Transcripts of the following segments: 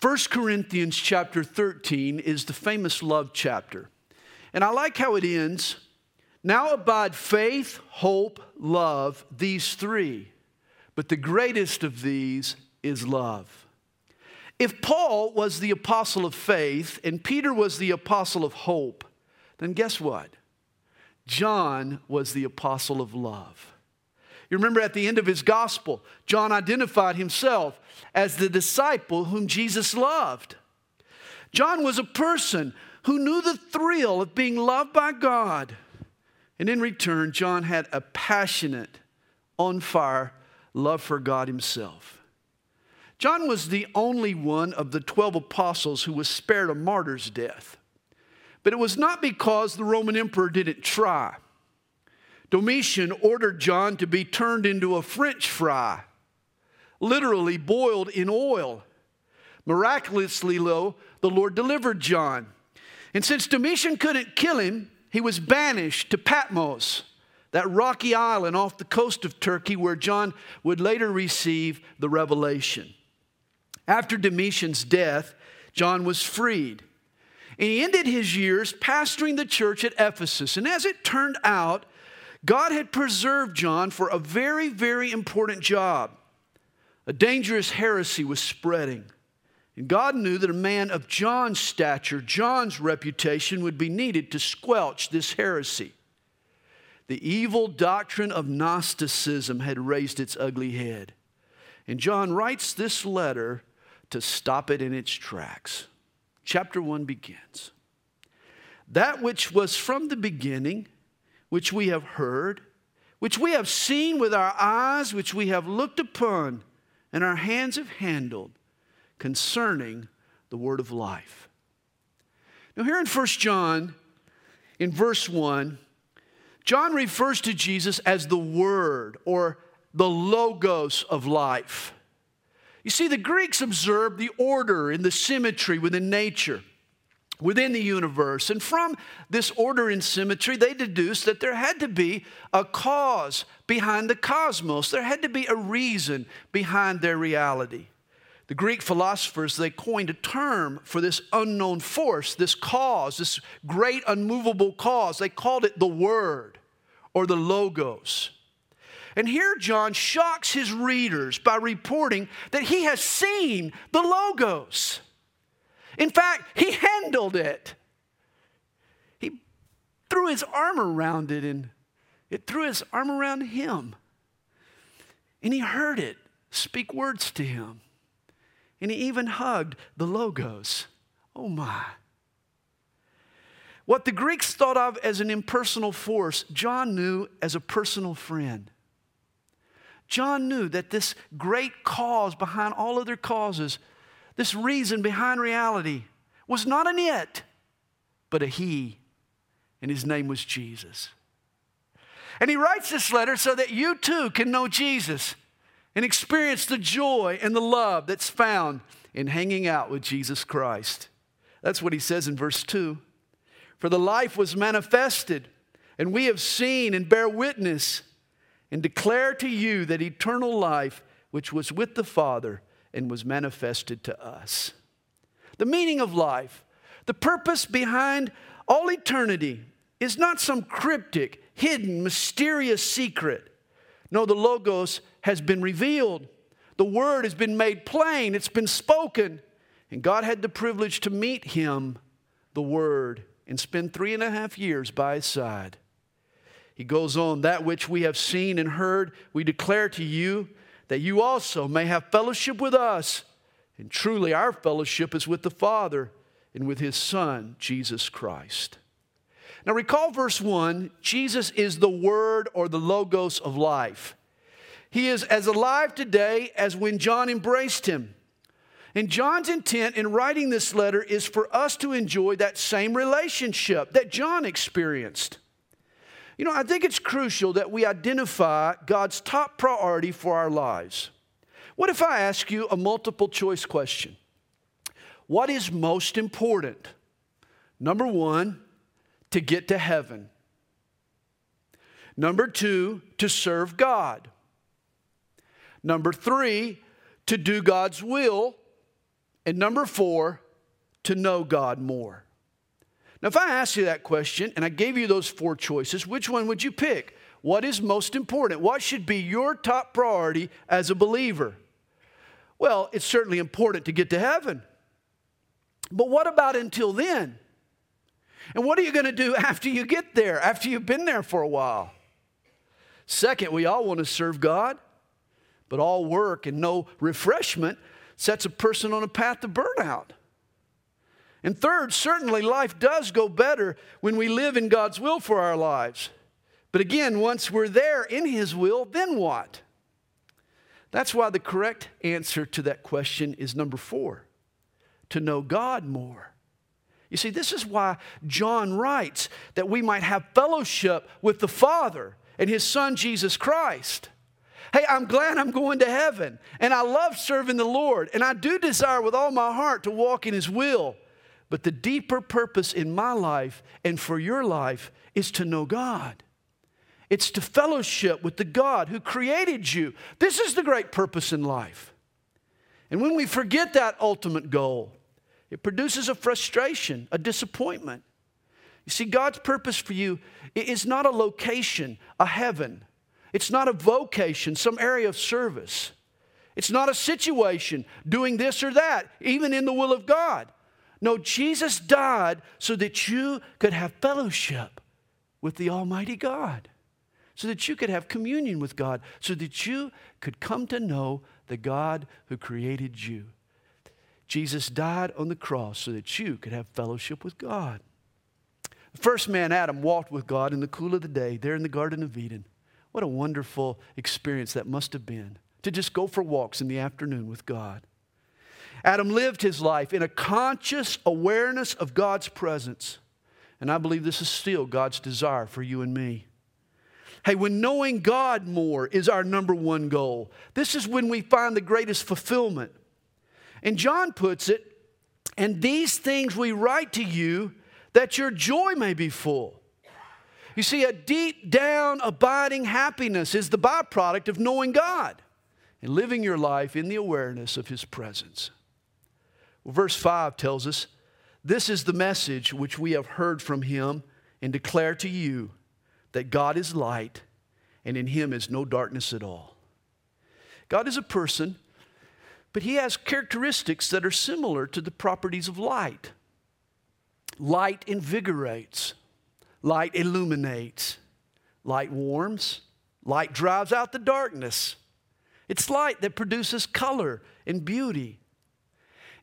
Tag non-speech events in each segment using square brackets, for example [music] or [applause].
1 Corinthians chapter 13 is the famous love chapter. And I like how it ends. Now abide faith, hope, love, these three. But the greatest of these is love. If Paul was the apostle of faith and Peter was the apostle of hope, then guess what? John was the apostle of love. You remember at the end of his gospel, John identified himself as the disciple whom Jesus loved. John was a person who knew the thrill of being loved by God. And in return, John had a passionate, on fire love for God himself. John was the only one of the 12 apostles who was spared a martyr's death. But it was not because the Roman emperor didn't try. Domitian ordered John to be turned into a French fry, literally boiled in oil. Miraculously, though, the Lord delivered John. And since Domitian couldn't kill him, he was banished to Patmos, that rocky island off the coast of Turkey where John would later receive the revelation. After Domitian's death, John was freed. And he ended his years pastoring the church at Ephesus. And as it turned out, God had preserved John for a very, very important job. A dangerous heresy was spreading. And God knew that a man of John's stature, John's reputation, would be needed to squelch this heresy. The evil doctrine of Gnosticism had raised its ugly head. And John writes this letter to stop it in its tracks. Chapter 1 begins That which was from the beginning, which we have heard, which we have seen with our eyes, which we have looked upon, and our hands have handled concerning the word of life. Now, here in 1 John, in verse 1, John refers to Jesus as the Word or the Logos of life. You see, the Greeks observed the order and the symmetry within nature, within the universe. And from this order and symmetry, they deduced that there had to be a cause behind the cosmos, there had to be a reason behind their reality. The Greek philosophers, they coined a term for this unknown force, this cause, this great unmovable cause. They called it the Word or the Logos. And here John shocks his readers by reporting that he has seen the Logos. In fact, he handled it. He threw his arm around it and it threw his arm around him. And he heard it speak words to him. And he even hugged the Logos. Oh my. What the Greeks thought of as an impersonal force, John knew as a personal friend. John knew that this great cause behind all other causes, this reason behind reality, was not an it, but a he. And his name was Jesus. And he writes this letter so that you too can know Jesus and experience the joy and the love that's found in hanging out with Jesus Christ. That's what he says in verse 2. For the life was manifested, and we have seen and bear witness and declare to you that eternal life, which was with the Father and was manifested to us. The meaning of life, the purpose behind all eternity, is not some cryptic, hidden, mysterious secret. No, the Logos has been revealed. The word has been made plain, it's been spoken. And God had the privilege to meet him, the word, and spend three and a half years by his side. He goes on, that which we have seen and heard, we declare to you that you also may have fellowship with us. And truly, our fellowship is with the Father and with his Son, Jesus Christ. Now, recall verse 1 Jesus is the Word or the Logos of life. He is as alive today as when John embraced him. And John's intent in writing this letter is for us to enjoy that same relationship that John experienced. You know, I think it's crucial that we identify God's top priority for our lives. What if I ask you a multiple choice question? What is most important? Number one, to get to heaven. Number two, to serve God. Number three, to do God's will. And number four, to know God more. Now, if I asked you that question and I gave you those four choices, which one would you pick? What is most important? What should be your top priority as a believer? Well, it's certainly important to get to heaven. But what about until then? And what are you going to do [laughs] after you get there, after you've been there for a while? Second, we all want to serve God, but all work and no refreshment sets a person on a path to burnout. And third, certainly life does go better when we live in God's will for our lives. But again, once we're there in His will, then what? That's why the correct answer to that question is number four to know God more. You see, this is why John writes that we might have fellowship with the Father and His Son, Jesus Christ. Hey, I'm glad I'm going to heaven, and I love serving the Lord, and I do desire with all my heart to walk in His will. But the deeper purpose in my life and for your life is to know God. It's to fellowship with the God who created you. This is the great purpose in life. And when we forget that ultimate goal, it produces a frustration, a disappointment. You see, God's purpose for you is not a location, a heaven. It's not a vocation, some area of service. It's not a situation, doing this or that, even in the will of God. No, Jesus died so that you could have fellowship with the Almighty God, so that you could have communion with God, so that you could come to know the God who created you. Jesus died on the cross so that you could have fellowship with God. The first man, Adam, walked with God in the cool of the day there in the Garden of Eden. What a wonderful experience that must have been to just go for walks in the afternoon with God. Adam lived his life in a conscious awareness of God's presence. And I believe this is still God's desire for you and me. Hey, when knowing God more is our number one goal, this is when we find the greatest fulfillment. And John puts it, and these things we write to you that your joy may be full. You see, a deep down abiding happiness is the byproduct of knowing God and living your life in the awareness of His presence. Verse 5 tells us this is the message which we have heard from Him and declare to you that God is light and in Him is no darkness at all. God is a person but he has characteristics that are similar to the properties of light. Light invigorates, light illuminates, light warms, light drives out the darkness. It's light that produces color and beauty.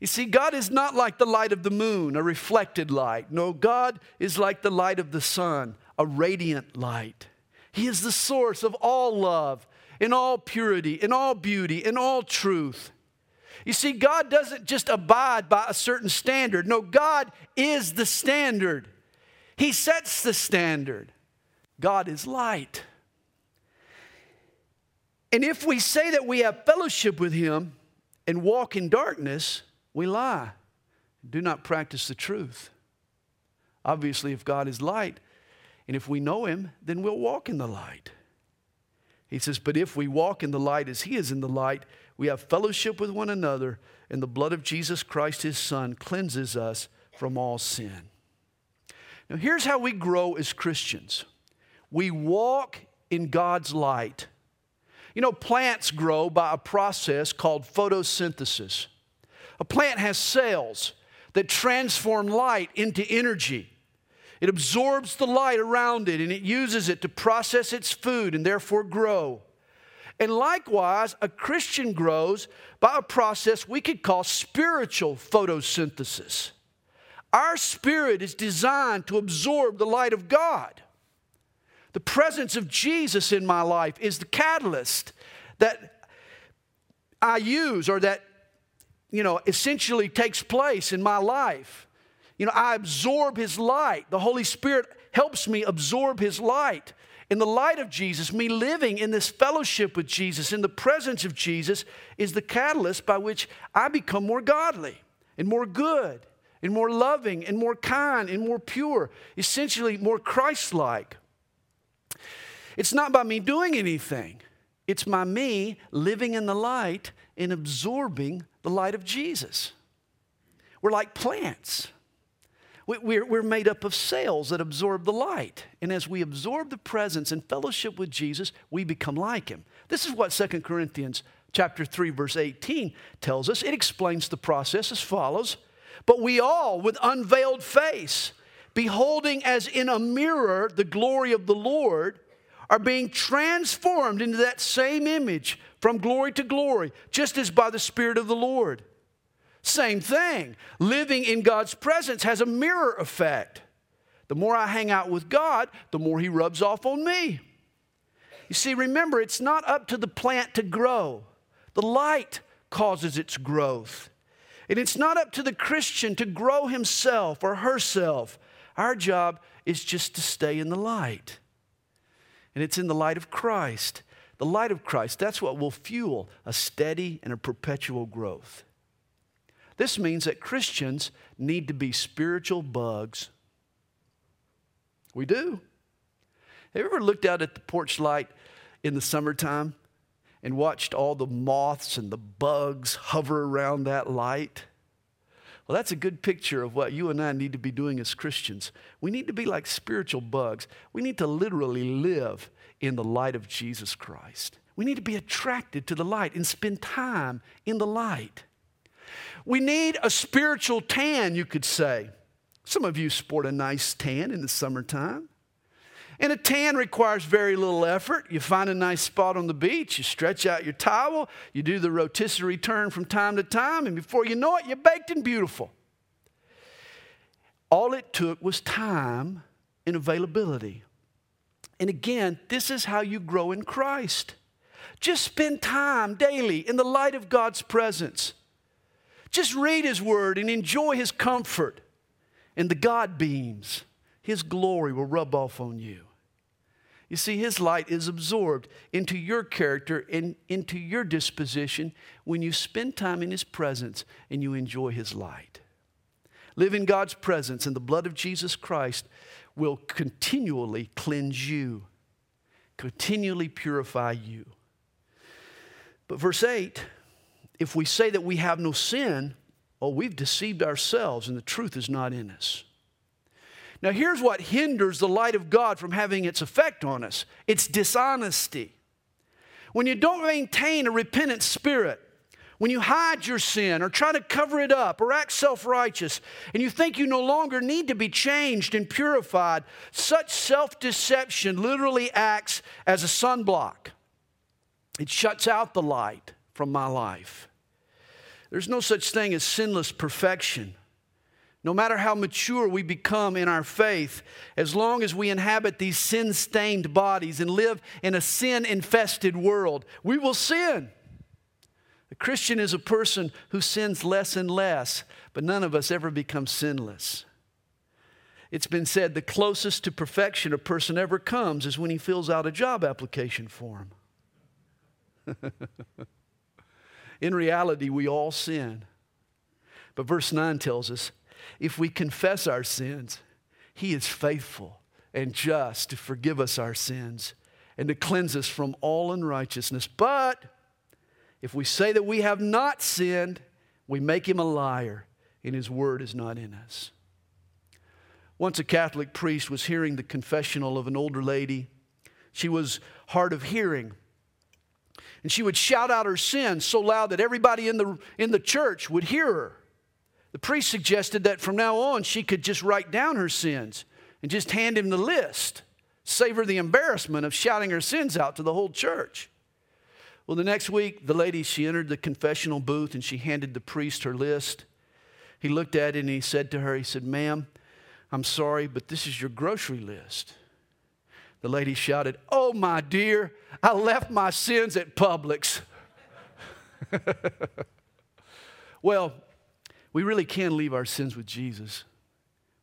You see, God is not like the light of the moon, a reflected light. No, God is like the light of the sun, a radiant light. He is the source of all love, in all purity, in all beauty, in all truth. You see, God doesn't just abide by a certain standard. No, God is the standard. He sets the standard. God is light. And if we say that we have fellowship with Him and walk in darkness, we lie. Do not practice the truth. Obviously, if God is light, and if we know Him, then we'll walk in the light. He says, But if we walk in the light as He is in the light, we have fellowship with one another, and the blood of Jesus Christ, his Son, cleanses us from all sin. Now, here's how we grow as Christians we walk in God's light. You know, plants grow by a process called photosynthesis. A plant has cells that transform light into energy. It absorbs the light around it and it uses it to process its food and therefore grow. And likewise, a Christian grows by a process we could call spiritual photosynthesis. Our spirit is designed to absorb the light of God. The presence of Jesus in my life is the catalyst that I use or that, you know, essentially takes place in my life. You know, I absorb His light. The Holy Spirit helps me absorb His light in the light of Jesus, me living in this fellowship with Jesus, in the presence of Jesus, is the catalyst by which I become more godly and more good and more loving and more kind and more pure, essentially more Christ like. It's not by me doing anything, it's by me living in the light and absorbing the light of Jesus. we're like plants. We're, made up of cells that absorb the light. And as we absorb the presence and fellowship with Jesus, we become like him. This is what 2 Corinthians chapter 3, verse 18 tells us. It explains the process as follows. But we all, with unveiled face, beholding as in a mirror the glory of the Lord, are being transformed into that same image from glory to glory, just as by the Spirit of the Lord. Same thing. Living in God's presence has a mirror effect. The more I hang out with God, the more He rubs off on me. You see, remember, it's not up to the plant to grow, the light causes its growth. And it's not up to the Christian to grow himself or herself. Our job is just to stay in the light. And it's in the light of Christ. The light of Christ, that's what will fuel a steady and a perpetual growth. This means that Christians need to be spiritual bugs. We do. Have you ever looked out at the porch light in the summertime and watched all the moths and the bugs hover around that light? Well, that's a good picture of what you and I need to be doing as Christians. We need to be like spiritual bugs. We need to literally live in the light of Jesus Christ. We need to be attracted to the light and spend time in the light. We need a spiritual tan, you could say. Some of you sport a nice tan in the summertime. And a tan requires very little effort. You find a nice spot on the beach, you stretch out your towel, you do the rotisserie turn from time to time, and before you know it, you're baked and beautiful. All it took was time and availability. And again, this is how you grow in Christ. Just spend time daily in the light of God's presence. Just read His Word and enjoy His comfort. And the God beams, His glory will rub off on you. You see, His light is absorbed into your character and into your disposition when you spend time in His presence and you enjoy His light. Live in God's presence, and the blood of Jesus Christ will continually cleanse you, continually purify you. But verse 8 if we say that we have no sin, oh, we've deceived ourselves and the truth is not in us. Now, here's what hinders the light of God from having its effect on us it's dishonesty. When you don't maintain a repentant spirit, when you hide your sin or try to cover it up or act self righteous, and you think you no longer need to be changed and purified, such self deception literally acts as a sunblock. It shuts out the light from my life. There's no such thing as sinless perfection. No matter how mature we become in our faith, as long as we inhabit these sin stained bodies and live in a sin infested world, we will sin. A Christian is a person who sins less and less, but none of us ever become sinless. It's been said the closest to perfection a person ever comes is when he fills out a job application form. [laughs] In reality, we all sin. But verse 9 tells us if we confess our sins, He is faithful and just to forgive us our sins and to cleanse us from all unrighteousness. But if we say that we have not sinned, we make Him a liar, and His word is not in us. Once a Catholic priest was hearing the confessional of an older lady. She was hard of hearing and she would shout out her sins so loud that everybody in the, in the church would hear her. The priest suggested that from now on she could just write down her sins and just hand him the list, save her the embarrassment of shouting her sins out to the whole church. Well, the next week, the lady, she entered the confessional booth and she handed the priest her list. He looked at it and he said to her, he said, Ma'am, I'm sorry, but this is your grocery list. The lady shouted, Oh, my dear, I left my sins at Publix. [laughs] well, we really can leave our sins with Jesus.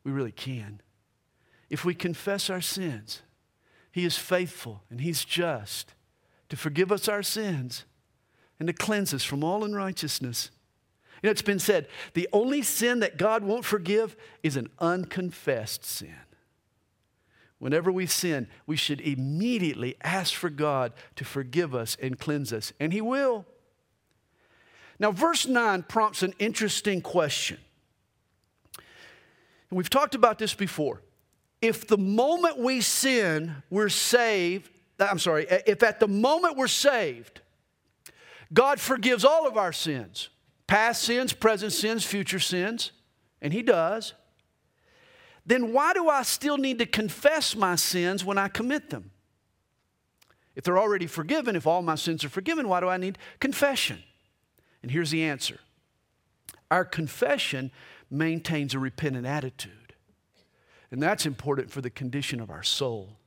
We really can. If we confess our sins, He is faithful and He's just to forgive us our sins and to cleanse us from all unrighteousness. You know, it's been said the only sin that God won't forgive is an unconfessed sin. Whenever we sin, we should immediately ask for God to forgive us and cleanse us, and He will. Now, verse 9 prompts an interesting question. We've talked about this before. If the moment we sin, we're saved, uh, I'm sorry, uh, if at the moment we're saved, God forgives all of our sins past sins, present sins, future sins, and He does. Then why do I still need to confess my sins when I commit them? If they're already forgiven, if all my sins are forgiven, why do I need confession? And here's the answer our confession maintains a repentant attitude. And that's important for the condition of our soul.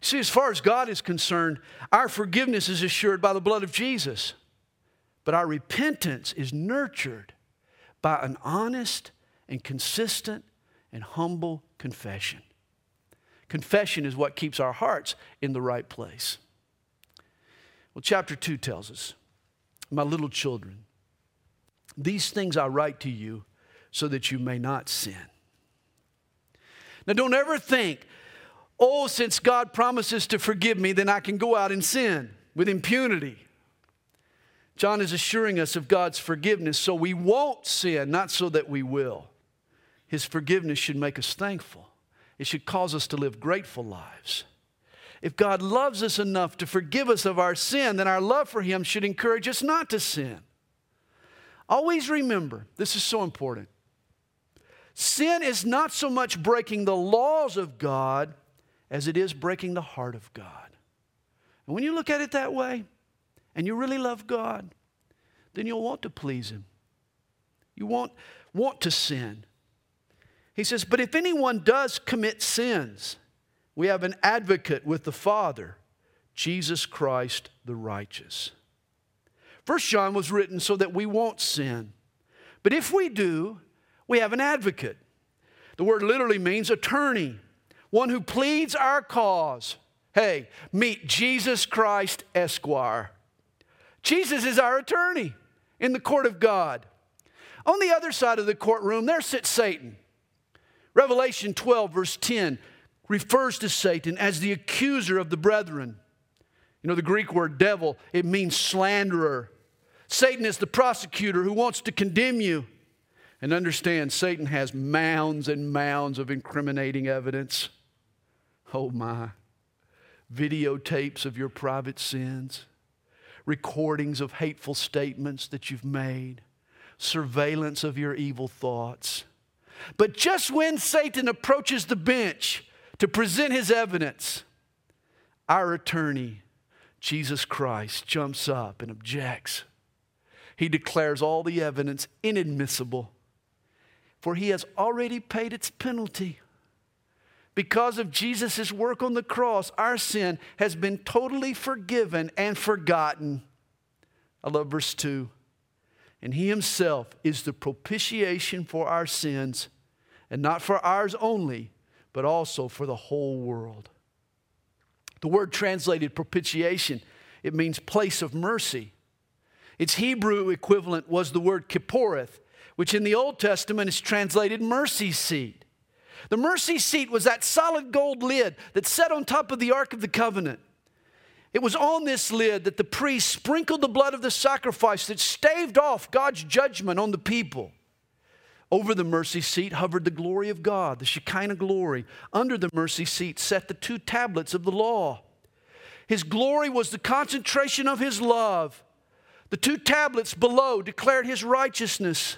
See, as far as God is concerned, our forgiveness is assured by the blood of Jesus. But our repentance is nurtured by an honest and consistent and humble confession. Confession is what keeps our hearts in the right place. Well, chapter 2 tells us, My little children, these things I write to you so that you may not sin. Now, don't ever think, oh, since God promises to forgive me, then I can go out and sin with impunity. John is assuring us of God's forgiveness so we won't sin, not so that we will. His forgiveness should make us thankful, it should cause us to live grateful lives. If God loves us enough to forgive us of our sin, then our love for Him should encourage us not to sin. Always remember, this is so important. Sin is not so much breaking the laws of God as it is breaking the heart of God. And when you look at it that way, and you really love God, then you'll want to please Him. You won't want to sin. He says, But if anyone does commit sins, we have an advocate with the Father, Jesus Christ the righteous. First John was written so that we won't sin. But if we do, we have an advocate. The word literally means attorney, one who pleads our cause. Hey, meet Jesus Christ, Esquire. Jesus is our attorney in the court of God. On the other side of the courtroom, there sits Satan. Revelation 12, verse 10, refers to Satan as the accuser of the brethren. You know, the Greek word devil, it means slanderer. Satan is the prosecutor who wants to condemn you. And understand, Satan has mounds and mounds of incriminating evidence. Oh my. Videotapes of your private sins, recordings of hateful statements that you've made, surveillance of your evil thoughts. But just when Satan approaches the bench to present his evidence, our attorney, Jesus Christ, jumps up and objects. He declares all the evidence inadmissible for he has already paid its penalty. Because of Jesus' work on the cross, our sin has been totally forgiven and forgotten. I love verse 2. And he himself is the propitiation for our sins, and not for ours only, but also for the whole world. The word translated propitiation, it means place of mercy. Its Hebrew equivalent was the word kipporeth, which in the Old Testament is translated mercy seat. The mercy seat was that solid gold lid that sat on top of the Ark of the Covenant. It was on this lid that the priest sprinkled the blood of the sacrifice that staved off God's judgment on the people. Over the mercy seat hovered the glory of God, the Shekinah glory. Under the mercy seat sat the two tablets of the law. His glory was the concentration of his love. The two tablets below declared his righteousness.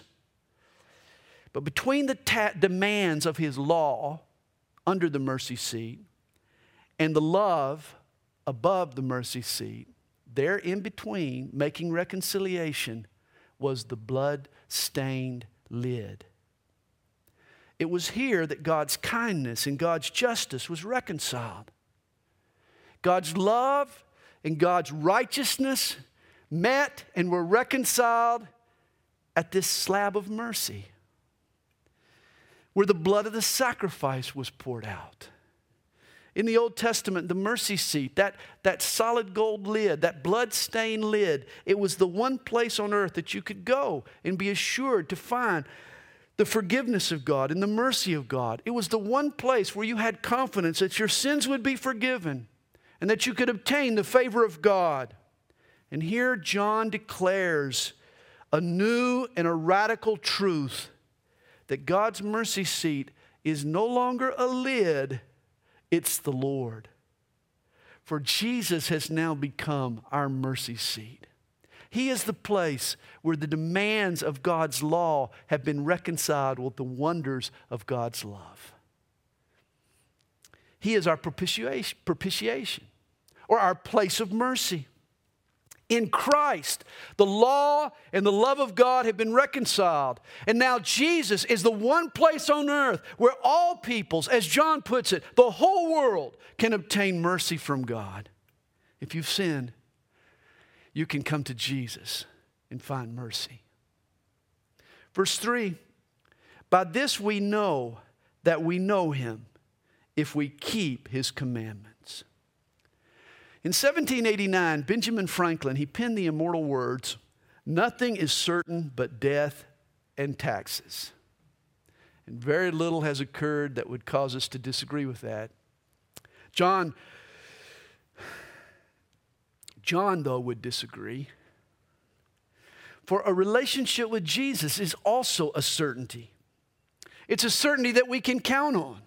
But between the ta- demands of his law under the mercy seat and the love above the mercy seat, there in between, making reconciliation, was the blood stained lid. It was here that God's kindness and God's justice was reconciled. God's love and God's righteousness met and were reconciled at this slab of mercy where the blood of the sacrifice was poured out. In the Old Testament, the mercy seat, that, that solid gold lid, that blood stained lid, it was the one place on earth that you could go and be assured to find the forgiveness of God and the mercy of God. It was the one place where you had confidence that your sins would be forgiven and that you could obtain the favor of God. And here John declares a new and a radical truth that God's mercy seat is no longer a lid, it's the Lord. For Jesus has now become our mercy seat. He is the place where the demands of God's law have been reconciled with the wonders of God's love. He is our propitiation, propitiation or our place of mercy. In Christ, the law and the love of God have been reconciled. And now Jesus is the one place on earth where all peoples, as John puts it, the whole world can obtain mercy from God. If you've sinned, you can come to Jesus and find mercy. Verse 3 By this we know that we know him if we keep his commandments. In 1789, Benjamin Franklin, he penned the immortal words, Nothing is certain but death and taxes. And very little has occurred that would cause us to disagree with that. John, John, though, would disagree. For a relationship with Jesus is also a certainty. It's a certainty that we can count on.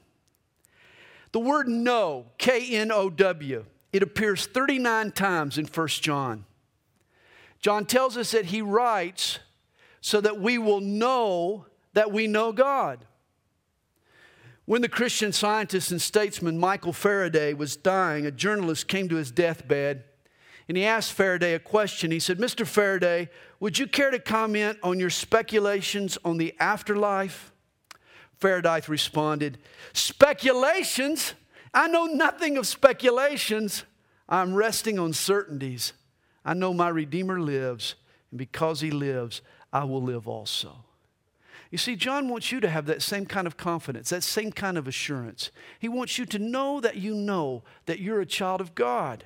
The word know, K N O W, it appears 39 times in 1 John. John tells us that he writes so that we will know that we know God. When the Christian scientist and statesman Michael Faraday was dying, a journalist came to his deathbed and he asked Faraday a question. He said, Mr. Faraday, would you care to comment on your speculations on the afterlife? Faraday responded, Speculations? I know nothing of speculations. I'm resting on certainties. I know my Redeemer lives, and because he lives, I will live also. You see, John wants you to have that same kind of confidence, that same kind of assurance. He wants you to know that you know that you're a child of God.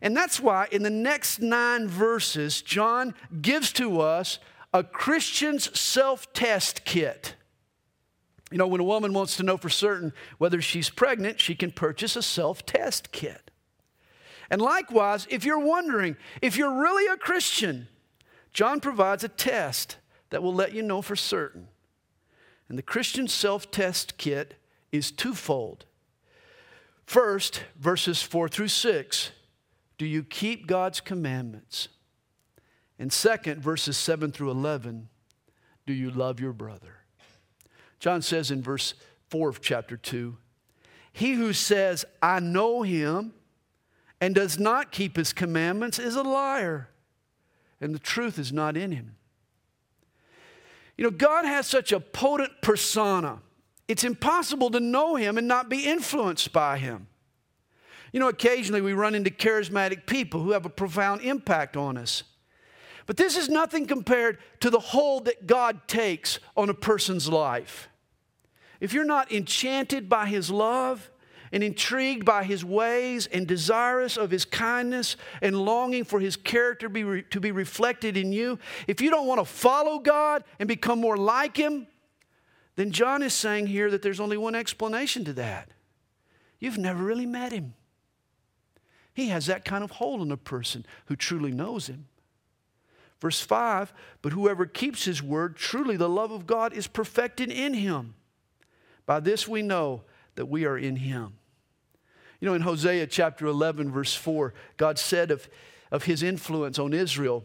And that's why in the next nine verses, John gives to us a Christian's self test kit. You know, when a woman wants to know for certain whether she's pregnant, she can purchase a self test kit. And likewise, if you're wondering if you're really a Christian, John provides a test that will let you know for certain. And the Christian self test kit is twofold. First, verses 4 through 6 do you keep God's commandments? And second, verses 7 through 11 do you love your brother? John says in verse 4 of chapter 2 He who says, I know him, and does not keep his commandments is a liar, and the truth is not in him. You know, God has such a potent persona, it's impossible to know him and not be influenced by him. You know, occasionally we run into charismatic people who have a profound impact on us. But this is nothing compared to the hold that God takes on a person's life if you're not enchanted by His love and intrigued by His ways and desirous of His kindness and longing for His character be re- to be reflected in you, if you don't want to follow God and become more like Him, then John is saying here that there's only one explanation to that. You've never really met Him. He has that kind of hold on a person who truly knows Him. Verse 5 But whoever keeps His word, truly the love of God is perfected in Him. By this we know that we are in him. You know, in Hosea chapter 11, verse 4, God said of, of his influence on Israel,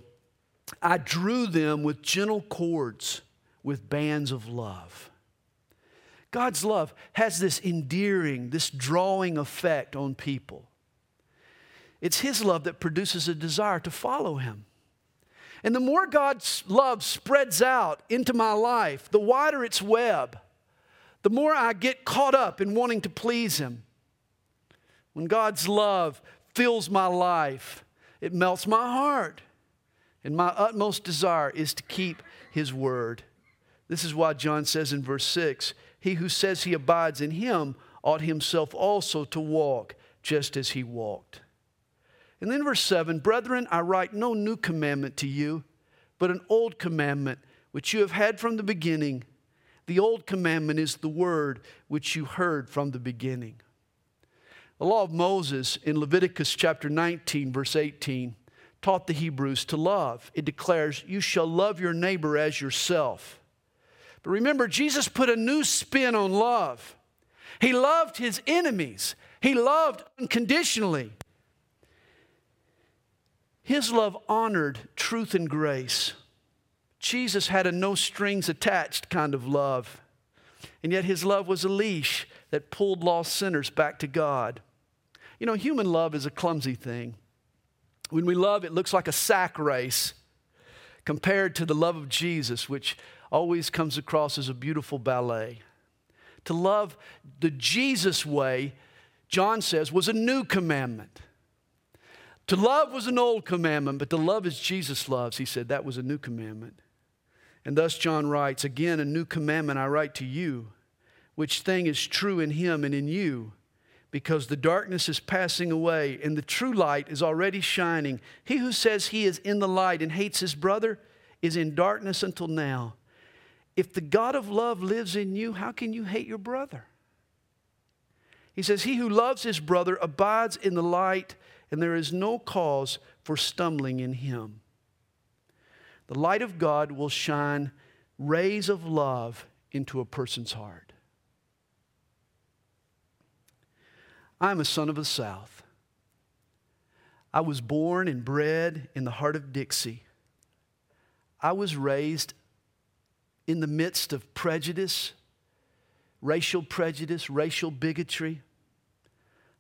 I drew them with gentle cords, with bands of love. God's love has this endearing, this drawing effect on people. It's His love that produces a desire to follow Him. And the more God's love spreads out into my life, the wider its web, the more I get caught up in wanting to please Him. When God's love fills my life, it melts my heart. And my utmost desire is to keep His word. This is why John says in verse 6 He who says he abides in Him ought himself also to walk just as He walked. And then verse 7 Brethren, I write no new commandment to you, but an old commandment which you have had from the beginning. The old commandment is the word which you heard from the beginning. The law of Moses in Leviticus chapter 19, verse 18, taught the Hebrews to love. It declares, You shall love your neighbor as yourself. But remember, Jesus put a new spin on love. He loved his enemies, he loved unconditionally. His love honored truth and grace. Jesus had a no strings attached kind of love. And yet his love was a leash that pulled lost sinners back to God. You know, human love is a clumsy thing. When we love, it looks like a sack race compared to the love of Jesus, which always comes across as a beautiful ballet. To love the Jesus way, John says, was a new commandment. To love was an old commandment, but to love as Jesus loves, he said, that was a new commandment. And thus John writes, Again, a new commandment I write to you, which thing is true in him and in you, because the darkness is passing away and the true light is already shining. He who says he is in the light and hates his brother is in darkness until now. If the God of love lives in you, how can you hate your brother? He says, He who loves his brother abides in the light, and there is no cause for stumbling in him. The light of God will shine rays of love into a person's heart. I'm a son of the South. I was born and bred in the heart of Dixie. I was raised in the midst of prejudice, racial prejudice, racial bigotry.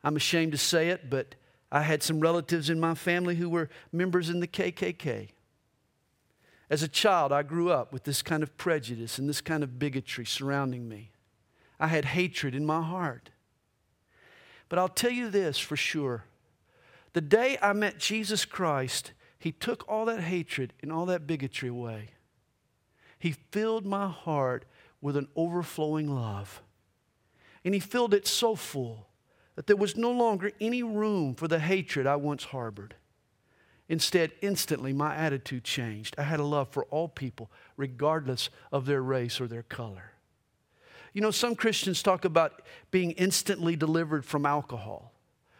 I'm ashamed to say it, but I had some relatives in my family who were members in the KKK. As a child, I grew up with this kind of prejudice and this kind of bigotry surrounding me. I had hatred in my heart. But I'll tell you this for sure. The day I met Jesus Christ, He took all that hatred and all that bigotry away. He filled my heart with an overflowing love. And He filled it so full that there was no longer any room for the hatred I once harbored. Instead, instantly, my attitude changed. I had a love for all people, regardless of their race or their color. You know, some Christians talk about being instantly delivered from alcohol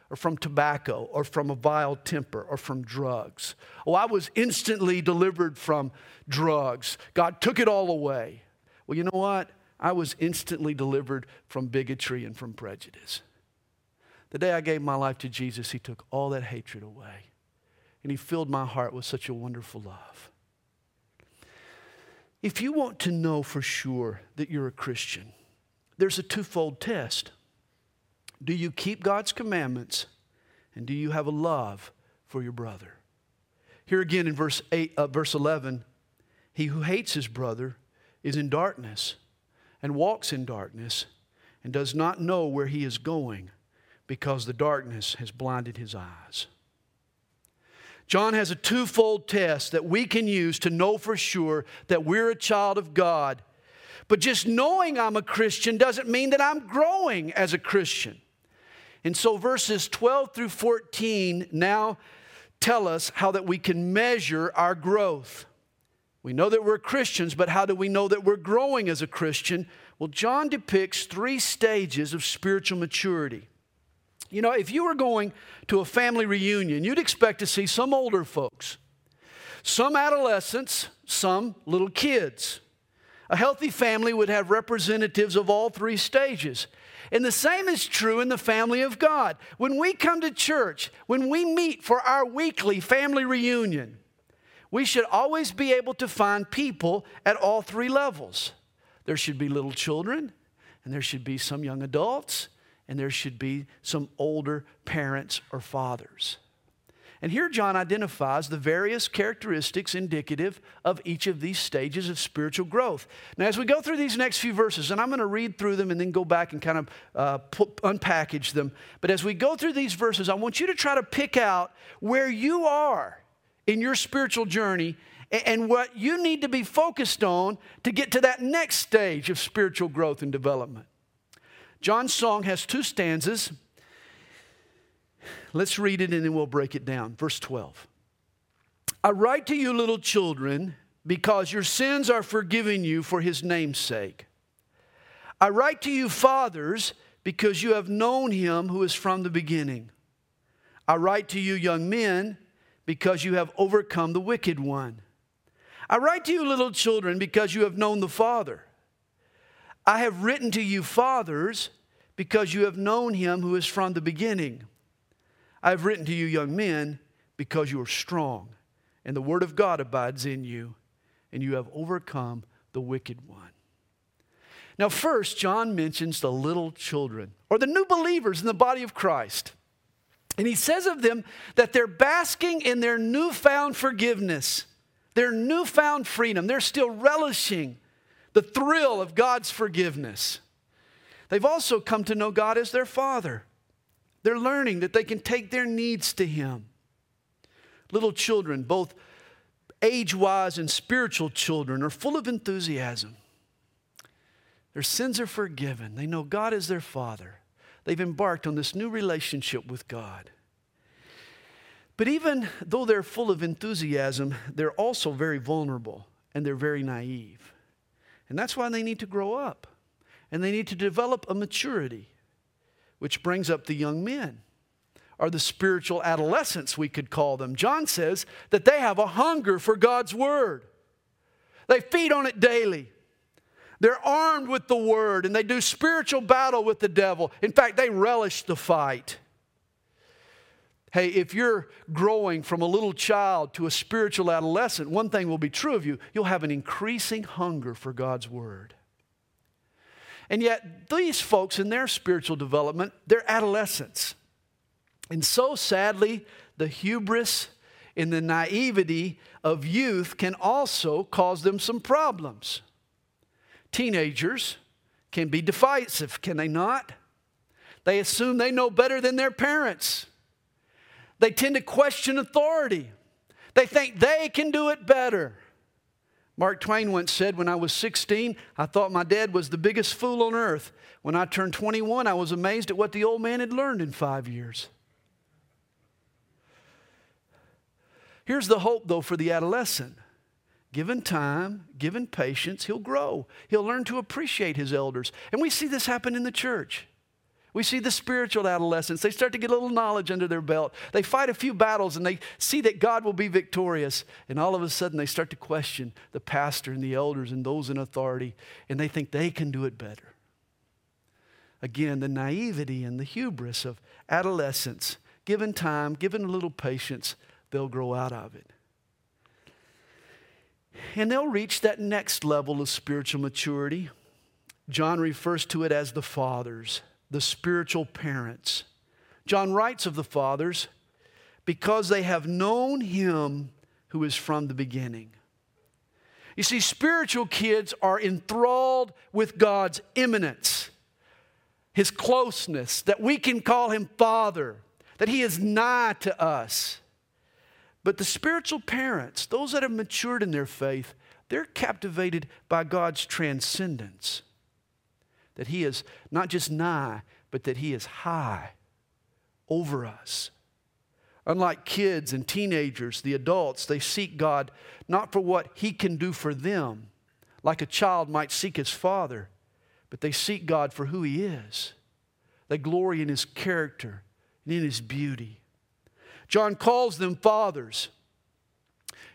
or from tobacco or from a vile temper or from drugs. Oh, I was instantly delivered from drugs. God took it all away. Well, you know what? I was instantly delivered from bigotry and from prejudice. The day I gave my life to Jesus, He took all that hatred away and He filled my heart with such a wonderful love. If you want to know for sure that you're a Christian, there's a twofold test. Do you keep God's commandments? And do you have a love for your brother? Here again in verse, eight, uh, verse 11, he who hates his brother is in darkness and walks in darkness and does not know where he is going because the darkness has blinded his eyes. John has a twofold test that we can use to know for sure that we're a child of God. But just knowing I'm a Christian doesn't mean that I'm growing as a Christian. And so verses 12 through 14 now tell us how that we can measure our growth. We know that we're Christians, but how do we know that we're growing as a Christian? Well, John depicts three stages of spiritual maturity. You know, if you were going to a family reunion, you'd expect to see some older folks, some adolescents, some little kids. A healthy family would have representatives of all three stages. And the same is true in the family of God. When we come to church, when we meet for our weekly family reunion, we should always be able to find people at all three levels. There should be little children, and there should be some young adults, and there should be some older parents or fathers. And here John identifies the various characteristics indicative of each of these stages of spiritual growth. Now, as we go through these next few verses, and I'm going to read through them and then go back and kind of uh, put, unpackage them, but as we go through these verses, I want you to try to pick out where you are in your spiritual journey and what you need to be focused on to get to that next stage of spiritual growth and development. John's song has two stanzas. Let's read it and then we'll break it down. Verse 12. I write to you, little children, because your sins are forgiven you for his name's sake. I write to you, fathers, because you have known him who is from the beginning. I write to you, young men, because you have overcome the wicked one. I write to you, little children, because you have known the Father. I have written to you, fathers, because you have known him who is from the beginning. I have written to you, young men, because you are strong, and the word of God abides in you, and you have overcome the wicked one. Now, first, John mentions the little children, or the new believers in the body of Christ. And he says of them that they're basking in their newfound forgiveness, their newfound freedom. They're still relishing the thrill of God's forgiveness. They've also come to know God as their Father. They're learning that they can take their needs to Him. Little children, both age wise and spiritual children, are full of enthusiasm. Their sins are forgiven. They know God is their Father. They've embarked on this new relationship with God. But even though they're full of enthusiasm, they're also very vulnerable and they're very naive. And that's why they need to grow up and they need to develop a maturity, which brings up the young men or the spiritual adolescents, we could call them. John says that they have a hunger for God's word, they feed on it daily. They're armed with the word and they do spiritual battle with the devil. In fact, they relish the fight. Hey, if you're growing from a little child to a spiritual adolescent, one thing will be true of you you'll have an increasing hunger for God's word. And yet, these folks in their spiritual development, they're adolescents. And so sadly, the hubris and the naivety of youth can also cause them some problems. Teenagers can be divisive, can they not? They assume they know better than their parents. They tend to question authority. They think they can do it better. Mark Twain once said, When I was 16, I thought my dad was the biggest fool on earth. When I turned 21, I was amazed at what the old man had learned in five years. Here's the hope, though, for the adolescent Given time, given patience, he'll grow. He'll learn to appreciate his elders. And we see this happen in the church. We see the spiritual adolescents. They start to get a little knowledge under their belt. They fight a few battles and they see that God will be victorious. And all of a sudden, they start to question the pastor and the elders and those in authority, and they think they can do it better. Again, the naivety and the hubris of adolescence. Given time, given a little patience, they'll grow out of it. And they'll reach that next level of spiritual maturity. John refers to it as the fathers, the spiritual parents. John writes of the fathers because they have known him who is from the beginning. You see, spiritual kids are enthralled with God's immanence, his closeness, that we can call him Father, that he is nigh to us. But the spiritual parents, those that have matured in their faith, they're captivated by God's transcendence. That He is not just nigh, but that He is high over us. Unlike kids and teenagers, the adults, they seek God not for what He can do for them, like a child might seek his father, but they seek God for who He is. They glory in His character and in His beauty. John calls them fathers.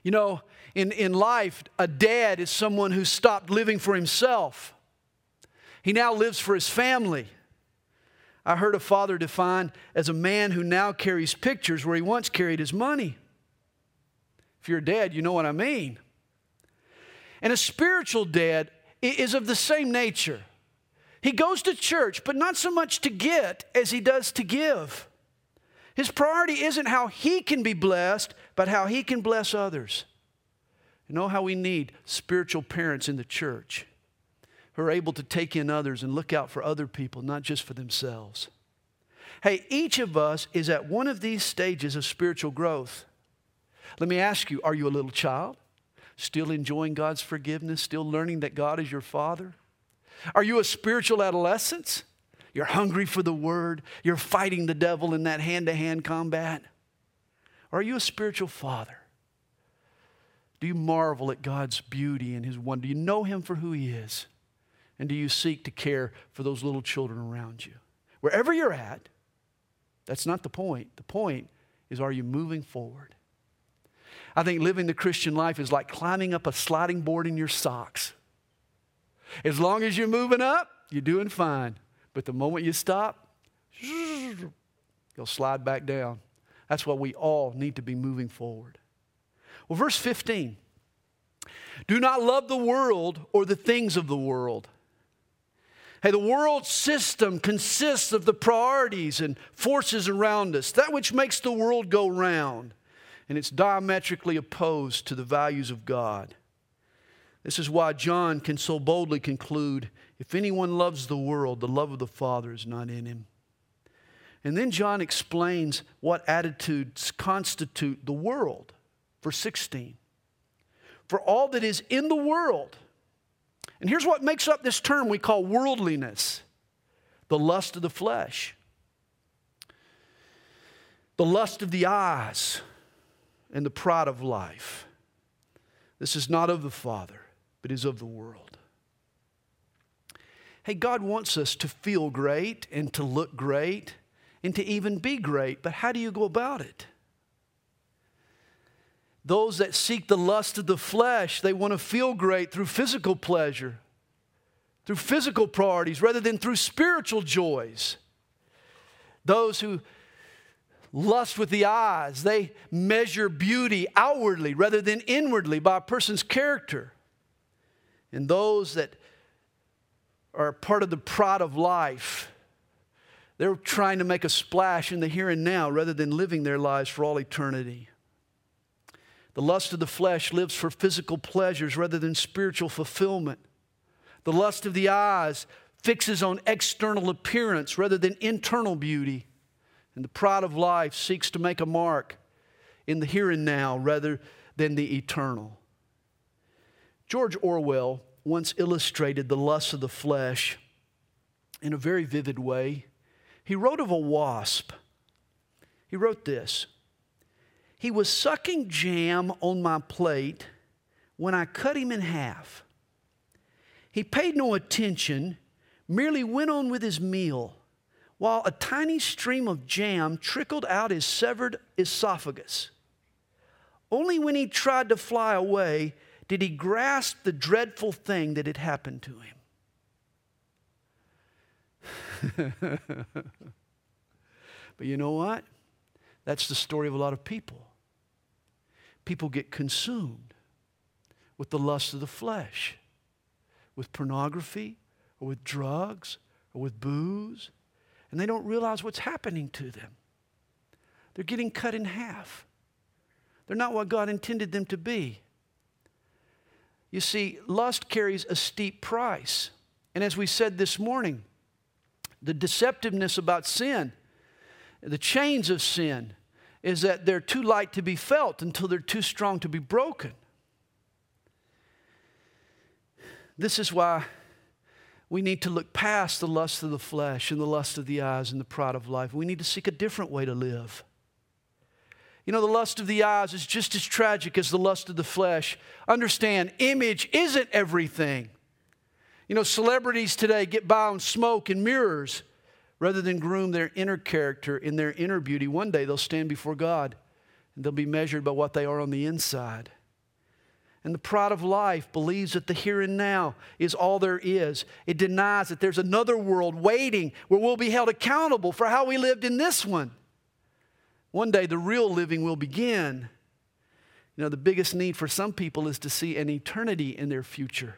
You know, in, in life, a dad is someone who stopped living for himself. He now lives for his family. I heard a father defined as a man who now carries pictures where he once carried his money. If you're dead, you know what I mean. And a spiritual dad is of the same nature. He goes to church, but not so much to get as he does to give. His priority isn't how he can be blessed, but how he can bless others. You know how we need spiritual parents in the church who are able to take in others and look out for other people, not just for themselves. Hey, each of us is at one of these stages of spiritual growth. Let me ask you are you a little child? Still enjoying God's forgiveness? Still learning that God is your Father? Are you a spiritual adolescent? You're hungry for the word. You're fighting the devil in that hand to hand combat. Or are you a spiritual father? Do you marvel at God's beauty and his wonder? Do you know him for who he is? And do you seek to care for those little children around you? Wherever you're at, that's not the point. The point is are you moving forward? I think living the Christian life is like climbing up a sliding board in your socks. As long as you're moving up, you're doing fine. But the moment you stop, you'll slide back down. That's why we all need to be moving forward. Well, verse 15 do not love the world or the things of the world. Hey, the world system consists of the priorities and forces around us, that which makes the world go round, and it's diametrically opposed to the values of God. This is why John can so boldly conclude if anyone loves the world, the love of the Father is not in him. And then John explains what attitudes constitute the world. Verse 16 For all that is in the world, and here's what makes up this term we call worldliness the lust of the flesh, the lust of the eyes, and the pride of life. This is not of the Father, but is of the world. Hey, God wants us to feel great and to look great and to even be great, but how do you go about it? Those that seek the lust of the flesh, they want to feel great through physical pleasure, through physical priorities, rather than through spiritual joys. Those who lust with the eyes, they measure beauty outwardly rather than inwardly by a person's character. And those that are part of the pride of life, they're trying to make a splash in the here and now rather than living their lives for all eternity. The lust of the flesh lives for physical pleasures rather than spiritual fulfillment. The lust of the eyes fixes on external appearance rather than internal beauty. And the pride of life seeks to make a mark in the here and now rather than the eternal. George Orwell once illustrated the lust of the flesh in a very vivid way. He wrote of a wasp. He wrote this He was sucking jam on my plate when I cut him in half. He paid no attention, merely went on with his meal, while a tiny stream of jam trickled out his severed esophagus. Only when he tried to fly away did he grasp the dreadful thing that had happened to him. [laughs] but you know what? That's the story of a lot of people. People get consumed with the lust of the flesh, with pornography, or with drugs, or with booze, and they don't realize what's happening to them. They're getting cut in half. They're not what God intended them to be. You see, lust carries a steep price. And as we said this morning, the deceptiveness about sin, the chains of sin, is that they're too light to be felt until they're too strong to be broken. This is why we need to look past the lust of the flesh and the lust of the eyes and the pride of life. We need to seek a different way to live. You know, the lust of the eyes is just as tragic as the lust of the flesh. Understand, image isn't everything. You know, celebrities today get by on smoke and mirrors rather than groom their inner character in their inner beauty. One day they'll stand before God and they'll be measured by what they are on the inside. And the pride of life believes that the here and now is all there is. It denies that there's another world waiting where we'll be held accountable for how we lived in this one. One day the real living will begin. You know, the biggest need for some people is to see an eternity in their future.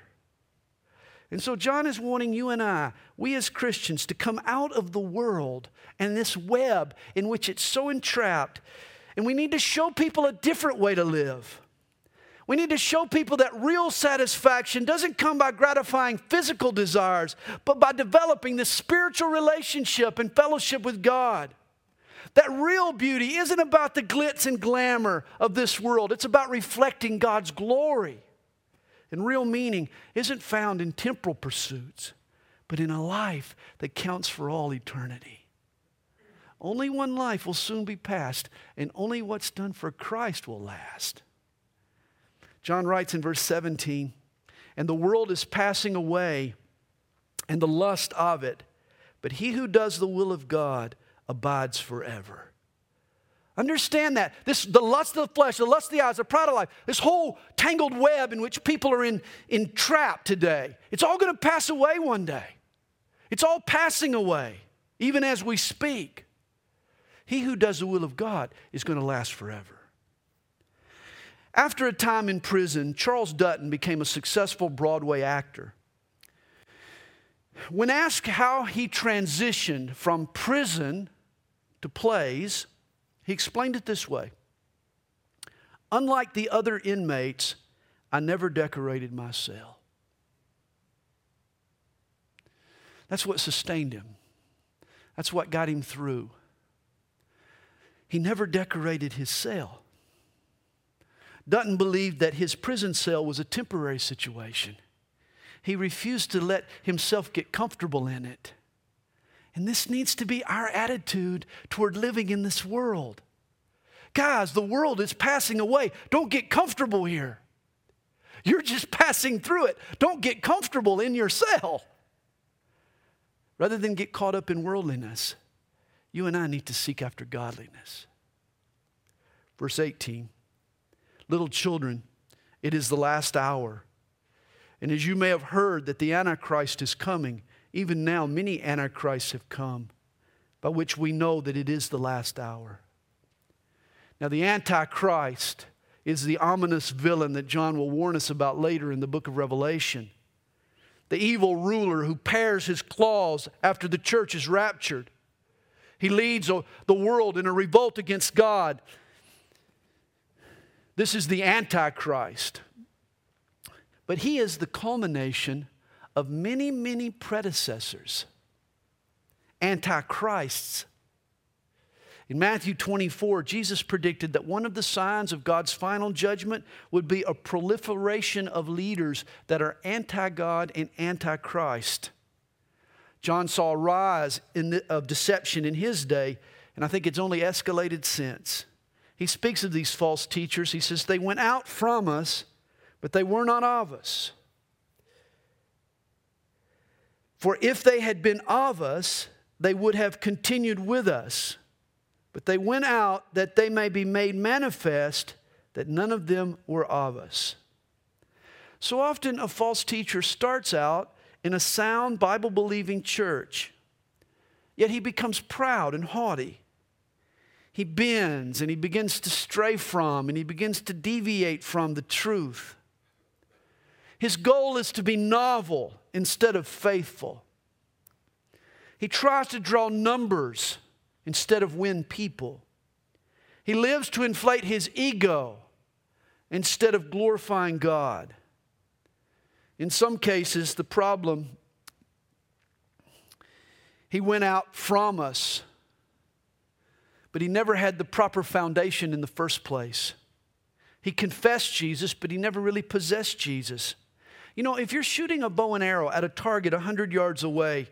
And so, John is wanting you and I, we as Christians, to come out of the world and this web in which it's so entrapped. And we need to show people a different way to live. We need to show people that real satisfaction doesn't come by gratifying physical desires, but by developing this spiritual relationship and fellowship with God. That real beauty isn't about the glitz and glamour of this world, it's about reflecting God's glory. And real meaning isn't found in temporal pursuits, but in a life that counts for all eternity. Only one life will soon be passed, and only what's done for Christ will last. John writes in verse 17, and the world is passing away, and the lust of it, but he who does the will of God abides forever. Understand that. This, the lust of the flesh, the lust of the eyes, the pride of life, this whole tangled web in which people are in, entrapped today, it's all going to pass away one day. It's all passing away, even as we speak. He who does the will of God is going to last forever. After a time in prison, Charles Dutton became a successful Broadway actor. When asked how he transitioned from prison to plays, he explained it this way Unlike the other inmates, I never decorated my cell. That's what sustained him. That's what got him through. He never decorated his cell. Dutton believed that his prison cell was a temporary situation. He refused to let himself get comfortable in it. And this needs to be our attitude toward living in this world. Guys, the world is passing away. Don't get comfortable here. You're just passing through it. Don't get comfortable in your cell. Rather than get caught up in worldliness, you and I need to seek after godliness. Verse 18 Little children, it is the last hour. And as you may have heard that the Antichrist is coming, even now, many antichrists have come, by which we know that it is the last hour. Now, the Antichrist is the ominous villain that John will warn us about later in the book of Revelation. The evil ruler who pares his claws after the church is raptured. He leads the world in a revolt against God. This is the Antichrist. But he is the culmination of many, many predecessors, antichrists. In Matthew 24, Jesus predicted that one of the signs of God's final judgment would be a proliferation of leaders that are anti God and anti Christ. John saw a rise the, of deception in his day, and I think it's only escalated since. He speaks of these false teachers. He says, They went out from us, but they were not of us. For if they had been of us, they would have continued with us. But they went out that they may be made manifest that none of them were of us. So often, a false teacher starts out in a sound Bible believing church, yet he becomes proud and haughty. He bends and he begins to stray from and he begins to deviate from the truth. His goal is to be novel instead of faithful. He tries to draw numbers instead of win people. He lives to inflate his ego instead of glorifying God. In some cases, the problem, he went out from us, but he never had the proper foundation in the first place. He confessed Jesus, but he never really possessed Jesus. You know, if you're shooting a bow and arrow at a target 100 yards away,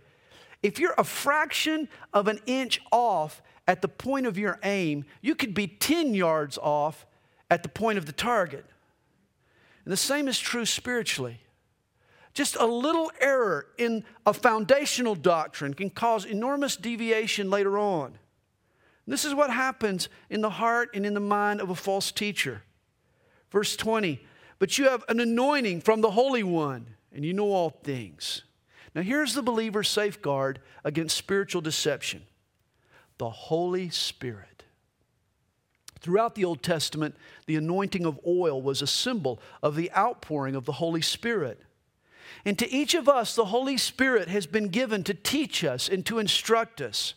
if you're a fraction of an inch off at the point of your aim, you could be 10 yards off at the point of the target. And the same is true spiritually. Just a little error in a foundational doctrine can cause enormous deviation later on. This is what happens in the heart and in the mind of a false teacher. Verse 20 but you have an anointing from the Holy One, and you know all things. Now, here's the believer's safeguard against spiritual deception the Holy Spirit. Throughout the Old Testament, the anointing of oil was a symbol of the outpouring of the Holy Spirit. And to each of us, the Holy Spirit has been given to teach us and to instruct us.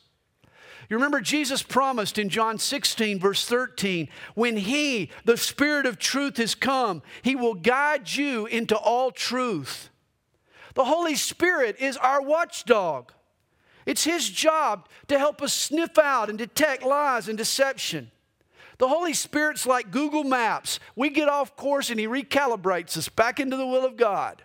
You remember Jesus promised in John 16, verse 13, when He, the Spirit of truth, has come, He will guide you into all truth. The Holy Spirit is our watchdog. It's His job to help us sniff out and detect lies and deception. The Holy Spirit's like Google Maps. We get off course and He recalibrates us back into the will of God.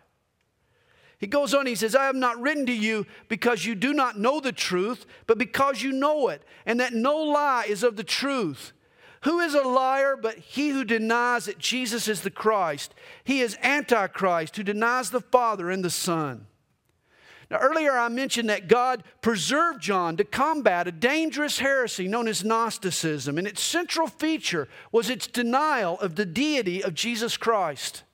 He goes on, he says, I have not written to you because you do not know the truth, but because you know it, and that no lie is of the truth. Who is a liar but he who denies that Jesus is the Christ? He is Antichrist who denies the Father and the Son. Now, earlier I mentioned that God preserved John to combat a dangerous heresy known as Gnosticism, and its central feature was its denial of the deity of Jesus Christ.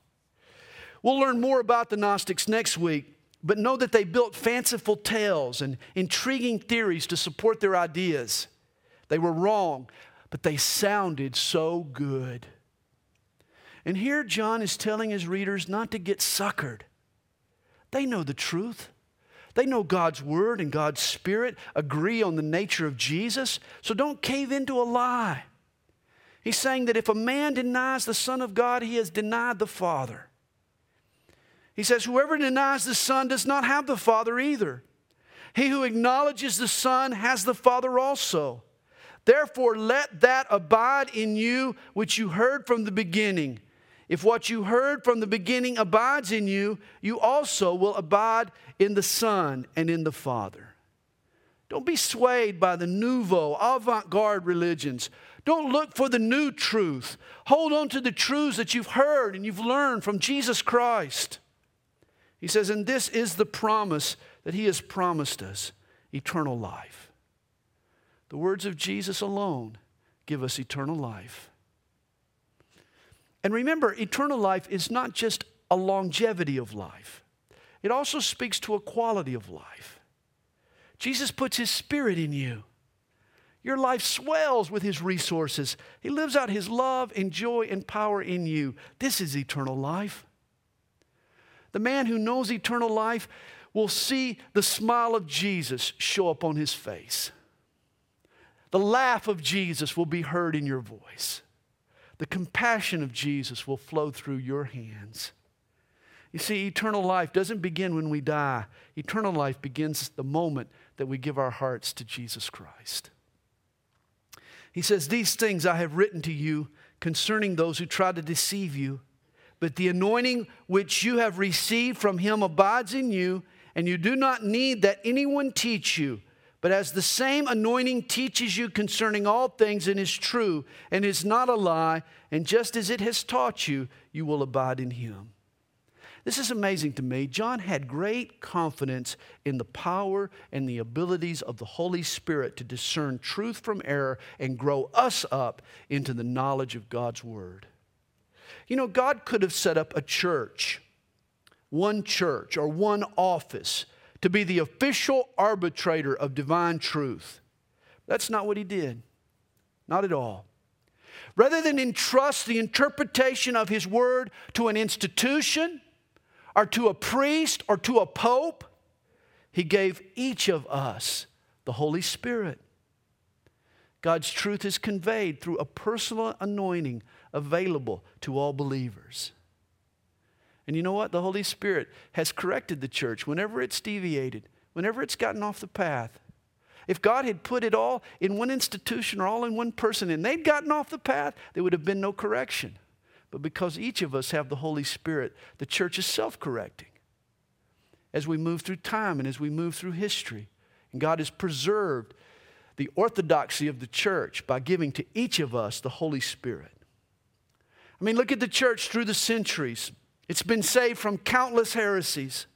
We'll learn more about the Gnostics next week, but know that they built fanciful tales and intriguing theories to support their ideas. They were wrong, but they sounded so good. And here John is telling his readers not to get suckered. They know the truth. They know God's word and God's spirit agree on the nature of Jesus, so don't cave into a lie. He's saying that if a man denies the Son of God, he has denied the Father. He says, Whoever denies the Son does not have the Father either. He who acknowledges the Son has the Father also. Therefore, let that abide in you which you heard from the beginning. If what you heard from the beginning abides in you, you also will abide in the Son and in the Father. Don't be swayed by the nouveau, avant garde religions. Don't look for the new truth. Hold on to the truths that you've heard and you've learned from Jesus Christ. He says, and this is the promise that He has promised us eternal life. The words of Jesus alone give us eternal life. And remember, eternal life is not just a longevity of life, it also speaks to a quality of life. Jesus puts His Spirit in you. Your life swells with His resources. He lives out His love and joy and power in you. This is eternal life. The man who knows eternal life will see the smile of Jesus show up on his face. The laugh of Jesus will be heard in your voice. The compassion of Jesus will flow through your hands. You see, eternal life doesn't begin when we die. Eternal life begins the moment that we give our hearts to Jesus Christ. He says, These things I have written to you concerning those who try to deceive you. But the anointing which you have received from him abides in you, and you do not need that anyone teach you. But as the same anointing teaches you concerning all things and is true and is not a lie, and just as it has taught you, you will abide in him. This is amazing to me. John had great confidence in the power and the abilities of the Holy Spirit to discern truth from error and grow us up into the knowledge of God's Word. You know, God could have set up a church, one church, or one office to be the official arbitrator of divine truth. That's not what he did. Not at all. Rather than entrust the interpretation of his word to an institution or to a priest or to a pope, he gave each of us the Holy Spirit. God's truth is conveyed through a personal anointing available to all believers. And you know what? The Holy Spirit has corrected the church whenever it's deviated, whenever it's gotten off the path. If God had put it all in one institution or all in one person and they'd gotten off the path, there would have been no correction. But because each of us have the Holy Spirit, the church is self correcting as we move through time and as we move through history. And God has preserved the orthodoxy of the church by giving to each of us the Holy Spirit. I mean, look at the church through the centuries. It's been saved from countless heresies.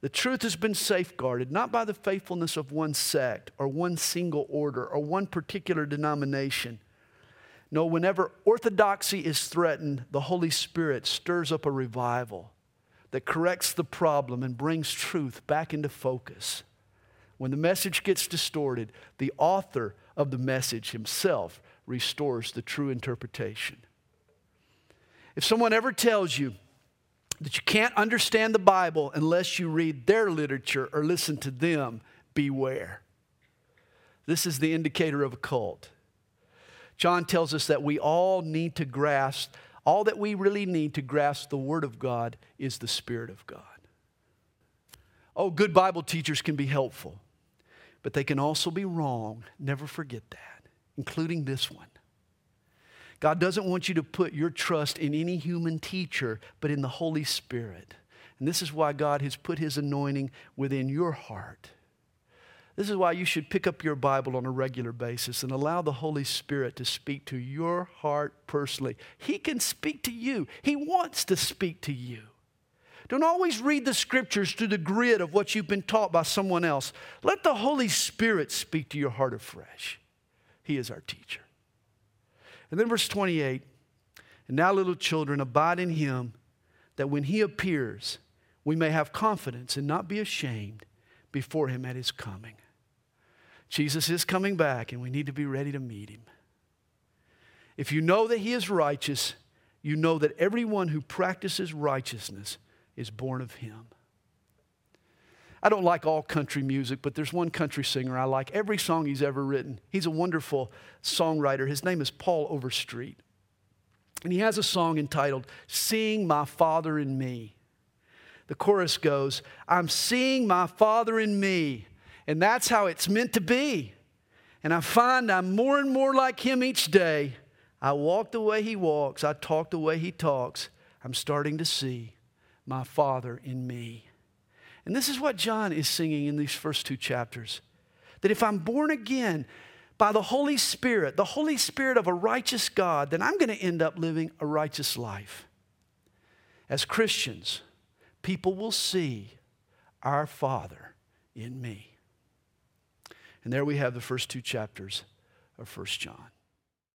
The truth has been safeguarded not by the faithfulness of one sect or one single order or one particular denomination. No, whenever orthodoxy is threatened, the Holy Spirit stirs up a revival that corrects the problem and brings truth back into focus. When the message gets distorted, the author of the message himself restores the true interpretation. If someone ever tells you that you can't understand the Bible unless you read their literature or listen to them, beware. This is the indicator of a cult. John tells us that we all need to grasp, all that we really need to grasp the Word of God is the Spirit of God. Oh, good Bible teachers can be helpful, but they can also be wrong. Never forget that, including this one. God doesn't want you to put your trust in any human teacher, but in the Holy Spirit. And this is why God has put his anointing within your heart. This is why you should pick up your Bible on a regular basis and allow the Holy Spirit to speak to your heart personally. He can speak to you, He wants to speak to you. Don't always read the scriptures through the grid of what you've been taught by someone else. Let the Holy Spirit speak to your heart afresh. He is our teacher. And then verse 28 And now, little children, abide in him, that when he appears, we may have confidence and not be ashamed before him at his coming. Jesus is coming back, and we need to be ready to meet him. If you know that he is righteous, you know that everyone who practices righteousness is born of him. I don't like all country music, but there's one country singer I like. Every song he's ever written. He's a wonderful songwriter. His name is Paul Overstreet. And he has a song entitled Seeing My Father in Me. The chorus goes, I'm seeing my Father in me, and that's how it's meant to be. And I find I'm more and more like him each day. I walk the way he walks, I talk the way he talks. I'm starting to see my Father in me. And this is what John is singing in these first two chapters that if I'm born again by the Holy Spirit, the Holy Spirit of a righteous God, then I'm going to end up living a righteous life. As Christians, people will see our Father in me. And there we have the first two chapters of 1 John.